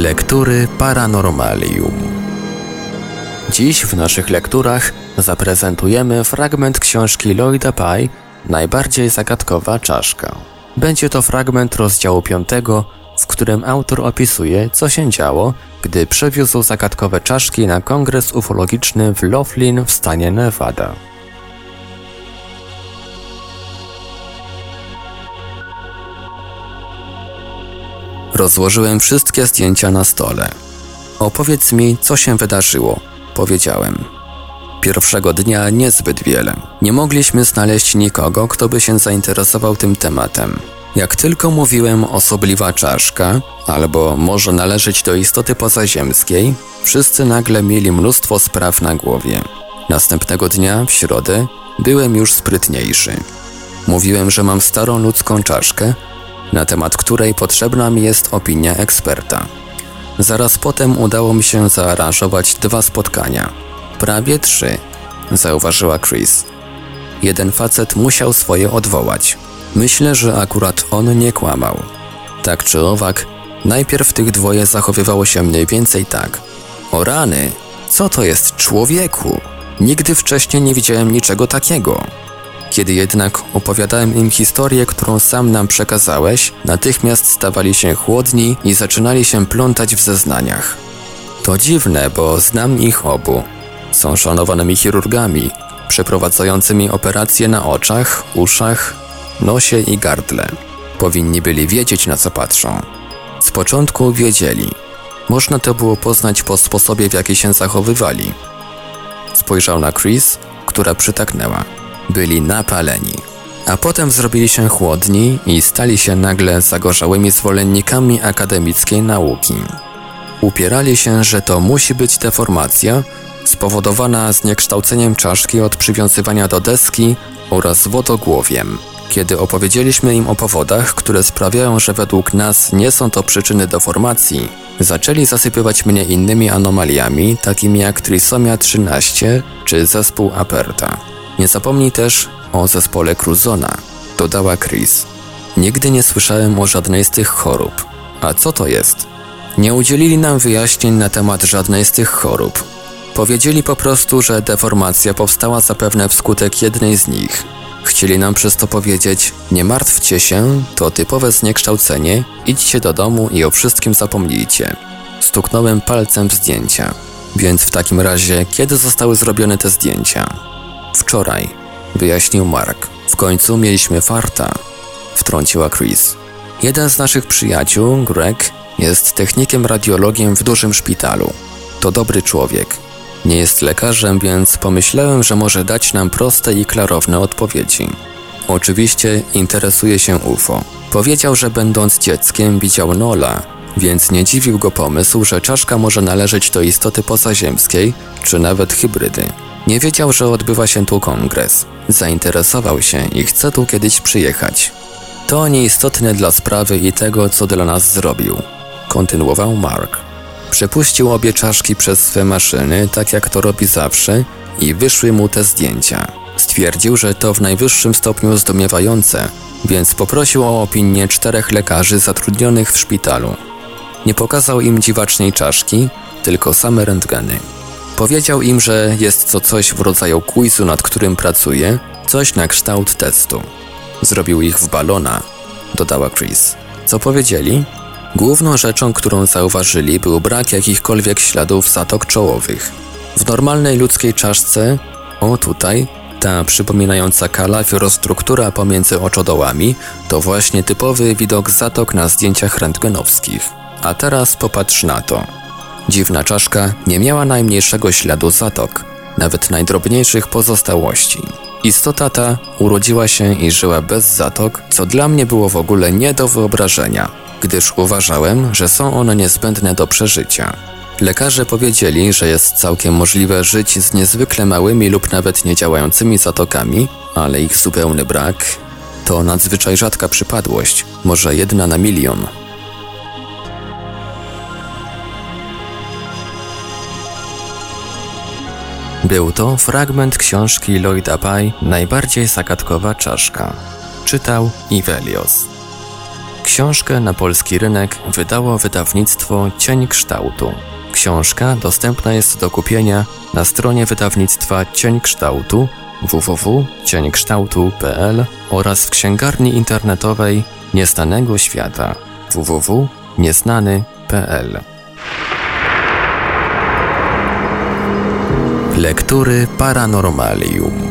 Lektury Paranormalium. Dziś w naszych lekturach zaprezentujemy fragment książki Lloyda Pye Najbardziej zagadkowa czaszka. Będzie to fragment rozdziału 5, w którym autor opisuje, co się działo, gdy przewiózł zagadkowe czaszki na kongres ufologiczny w Laughlin w stanie Nevada. Rozłożyłem wszystkie zdjęcia na stole. Opowiedz mi, co się wydarzyło, powiedziałem. Pierwszego dnia niezbyt wiele. Nie mogliśmy znaleźć nikogo, kto by się zainteresował tym tematem. Jak tylko mówiłem osobliwa czaszka, albo może należeć do istoty pozaziemskiej, wszyscy nagle mieli mnóstwo spraw na głowie. Następnego dnia, w środę, byłem już sprytniejszy. Mówiłem, że mam starą ludzką czaszkę, na temat której potrzebna mi jest opinia eksperta. Zaraz potem udało mi się zaaranżować dwa spotkania. Prawie trzy, zauważyła Chris. Jeden facet musiał swoje odwołać. Myślę, że akurat on nie kłamał. Tak czy owak, najpierw tych dwoje zachowywało się mniej więcej tak. O rany, co to jest człowieku? Nigdy wcześniej nie widziałem niczego takiego. Kiedy jednak opowiadałem im historię, którą sam nam przekazałeś, natychmiast stawali się chłodni i zaczynali się plątać w zeznaniach. To dziwne, bo znam ich obu. Są szanowanymi chirurgami, przeprowadzającymi operacje na oczach, uszach, nosie i gardle. Powinni byli wiedzieć, na co patrzą. Z początku wiedzieli. Można to było poznać po sposobie, w jaki się zachowywali. Spojrzał na Chris, która przytaknęła byli napaleni. A potem zrobili się chłodni i stali się nagle zagorzałymi zwolennikami akademickiej nauki. Upierali się, że to musi być deformacja spowodowana zniekształceniem czaszki od przywiązywania do deski oraz wodogłowiem. Kiedy opowiedzieliśmy im o powodach, które sprawiają, że według nas nie są to przyczyny deformacji, zaczęli zasypywać mnie innymi anomaliami, takimi jak trisomia 13 czy zespół Aperta. Nie zapomnij też o zespole Cruzona, dodała Chris. Nigdy nie słyszałem o żadnej z tych chorób. A co to jest? Nie udzielili nam wyjaśnień na temat żadnej z tych chorób. Powiedzieli po prostu, że deformacja powstała zapewne wskutek jednej z nich. Chcieli nam przez to powiedzieć: Nie martwcie się, to typowe zniekształcenie, idźcie do domu i o wszystkim zapomnijcie. Stuknąłem palcem w zdjęcia. Więc w takim razie, kiedy zostały zrobione te zdjęcia? Wczoraj, wyjaśnił Mark. W końcu mieliśmy farta, wtrąciła Chris. Jeden z naszych przyjaciół, Greg, jest technikiem radiologiem w dużym szpitalu. To dobry człowiek. Nie jest lekarzem, więc pomyślałem, że może dać nam proste i klarowne odpowiedzi. Oczywiście interesuje się UFO. Powiedział, że będąc dzieckiem widział Nola, więc nie dziwił go pomysł, że czaszka może należeć do istoty pozaziemskiej, czy nawet hybrydy. Nie wiedział, że odbywa się tu kongres. Zainteresował się i chce tu kiedyś przyjechać. To nieistotne dla sprawy i tego, co dla nas zrobił. Kontynuował Mark. Przepuścił obie czaszki przez swe maszyny, tak jak to robi zawsze, i wyszły mu te zdjęcia. Stwierdził, że to w najwyższym stopniu zdumiewające, więc poprosił o opinię czterech lekarzy zatrudnionych w szpitalu. Nie pokazał im dziwacznej czaszki, tylko same rentgeny. Powiedział im, że jest to coś w rodzaju quizu, nad którym pracuje, coś na kształt testu. Zrobił ich w balona, dodała Chris. Co powiedzieli? Główną rzeczą, którą zauważyli, był brak jakichkolwiek śladów zatok czołowych. W normalnej ludzkiej czaszce, o tutaj, ta przypominająca kalafiostruktura pomiędzy oczodołami, to właśnie typowy widok zatok na zdjęciach rentgenowskich. A teraz popatrz na to. Dziwna czaszka nie miała najmniejszego śladu zatok, nawet najdrobniejszych pozostałości. Istota ta urodziła się i żyła bez zatok, co dla mnie było w ogóle nie do wyobrażenia, gdyż uważałem, że są one niezbędne do przeżycia. Lekarze powiedzieli, że jest całkiem możliwe żyć z niezwykle małymi lub nawet niedziałającymi zatokami, ale ich zupełny brak to nadzwyczaj rzadka przypadłość, może jedna na milion. Był to fragment książki Lloyda Pye Najbardziej zagadkowa czaszka. Czytał Ivelios. Książkę na polski rynek wydało wydawnictwo Cień Kształtu. Książka dostępna jest do kupienia na stronie wydawnictwa Cień Kształtu www.cieńkształtu.pl oraz w księgarni internetowej Nieznanego Świata www.nieznany.pl Lektury Paranormalium